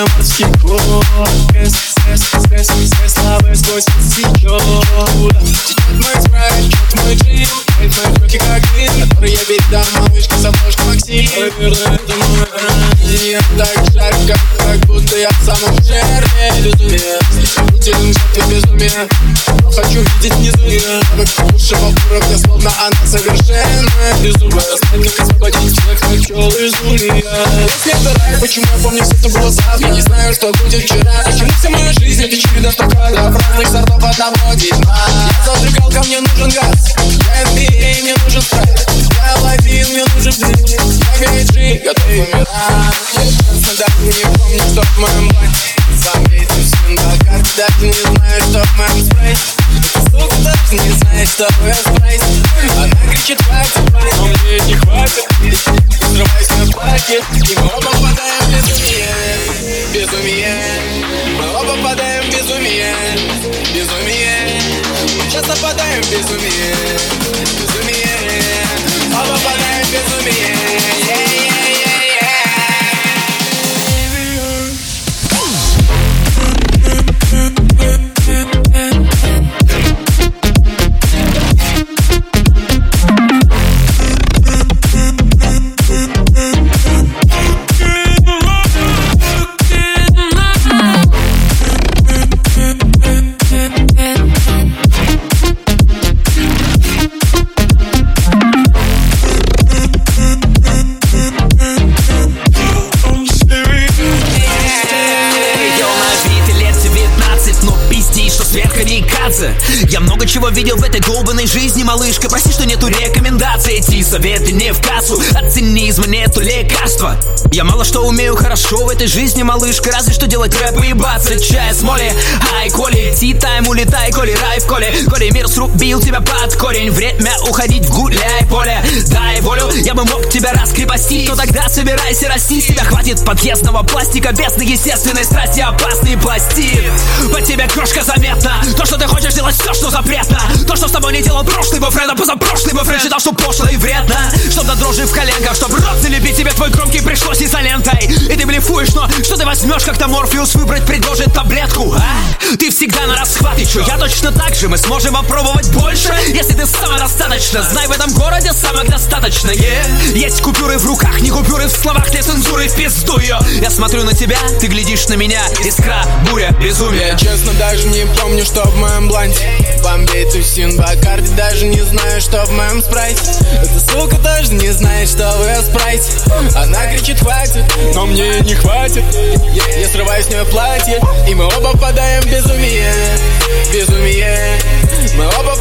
я морский кот Стресс, стресс, стресс, стресс, слабый сквозь течет Течет мой спрайт, течет мой джин Мои руки как дым, который я передам Малышка с обложки Максим Наверное, это мой Я так жарко, как будто я в самом жертве Безумие, слишком жертве безумия хочу видеть внизу ее Как высшего уровня, словно она совершенная. Безумие, знать, как освободить всех начал из уния. Если это рай, почему я помню все, что было завтра не знаю, что будет вчера. Почему вся моя жизнь это череда столько Разных сортов одного дерьма Я зажигалка, мне нужен газ. Я NBA, мне нужен спрайт. Я Алладин, мне нужен блин Я Гейджи, готов умирать. Я не помню, что в моем блоке Сам Даже не знаю, что моем спрайте Сука даже не знает, что я спрайт Она кричит хватит, но мне не хватит. Срываюсь на платье И мы оба попадаем в безумие Безумие Мы оба попадаем в безумие Безумие Мы часто попадаем в безумие Безумие Оба попадаем в безумие сверхкамикадзе Я много чего видел в этой долбанной жизни, малышка. Прости, что нету рекомендаций. Эти советы не в кассу. От цинизма нету лекарства. Я мало что умею хорошо в этой жизни, малышка. Разве что делать рэп и ебаться Чай с моли, ай, коли Ти тайм, улетай, коли, рай в коле. Коли мир срубил тебя под корень. Время уходить в гуляй поле. Дай волю, я бы мог тебя раскрепостить. Но тогда собирайся расти. Тебя хватит подъездного пластика. Без естественной страсти опасный пластик По тебе крошка заметна. То, что ты хочешь делать все, что запретно. То, что с тобой не делал прошлый бойфренд А позапрошлый бойфренд считал, что пошло и вредно. Чтоб до дрожи в коленках Чтоб рот залепить тебе твой громкий пришлось изолентой. И ты блефуешь, но что ты возьмешь, когда Морфеус выбрать предложит таблетку, а? Ты всегда на расхват, и чё, я точно так же Мы сможем попробовать больше, если ты самодостаточно Знай, в этом городе самых достаточно yeah. Есть купюры в руках, не купюры в словах Для цензуры в пизду ее Я смотрю на тебя, ты глядишь на меня Искра, буря, безумие. Честно даже не помню, что в моем бланте Бомбей тусин, Бакарди Даже не знаю, что в моем спрайте. Эта сука тоже не знает, что в ее спрайте. Она кричит хватит, но мне не хватит. Я, я срываю с нее платье И мы оба попадаем в безумие. Безумие. Мы оба